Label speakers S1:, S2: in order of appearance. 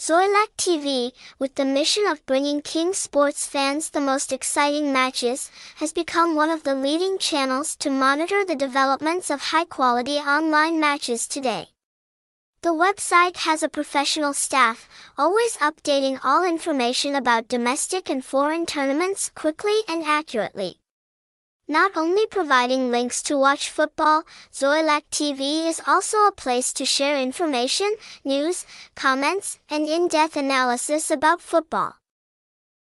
S1: Xoilac TV, with the mission of bringing King sports fans the most exciting matches, has become one of the leading channels to monitor the developments of high-quality online matches today. The website has a professional staff, always updating all information about domestic and foreign tournaments quickly and accurately. Not only providing links to watch football, Xoilac TV is also a place to share information, news, comments, and in-depth analysis about football.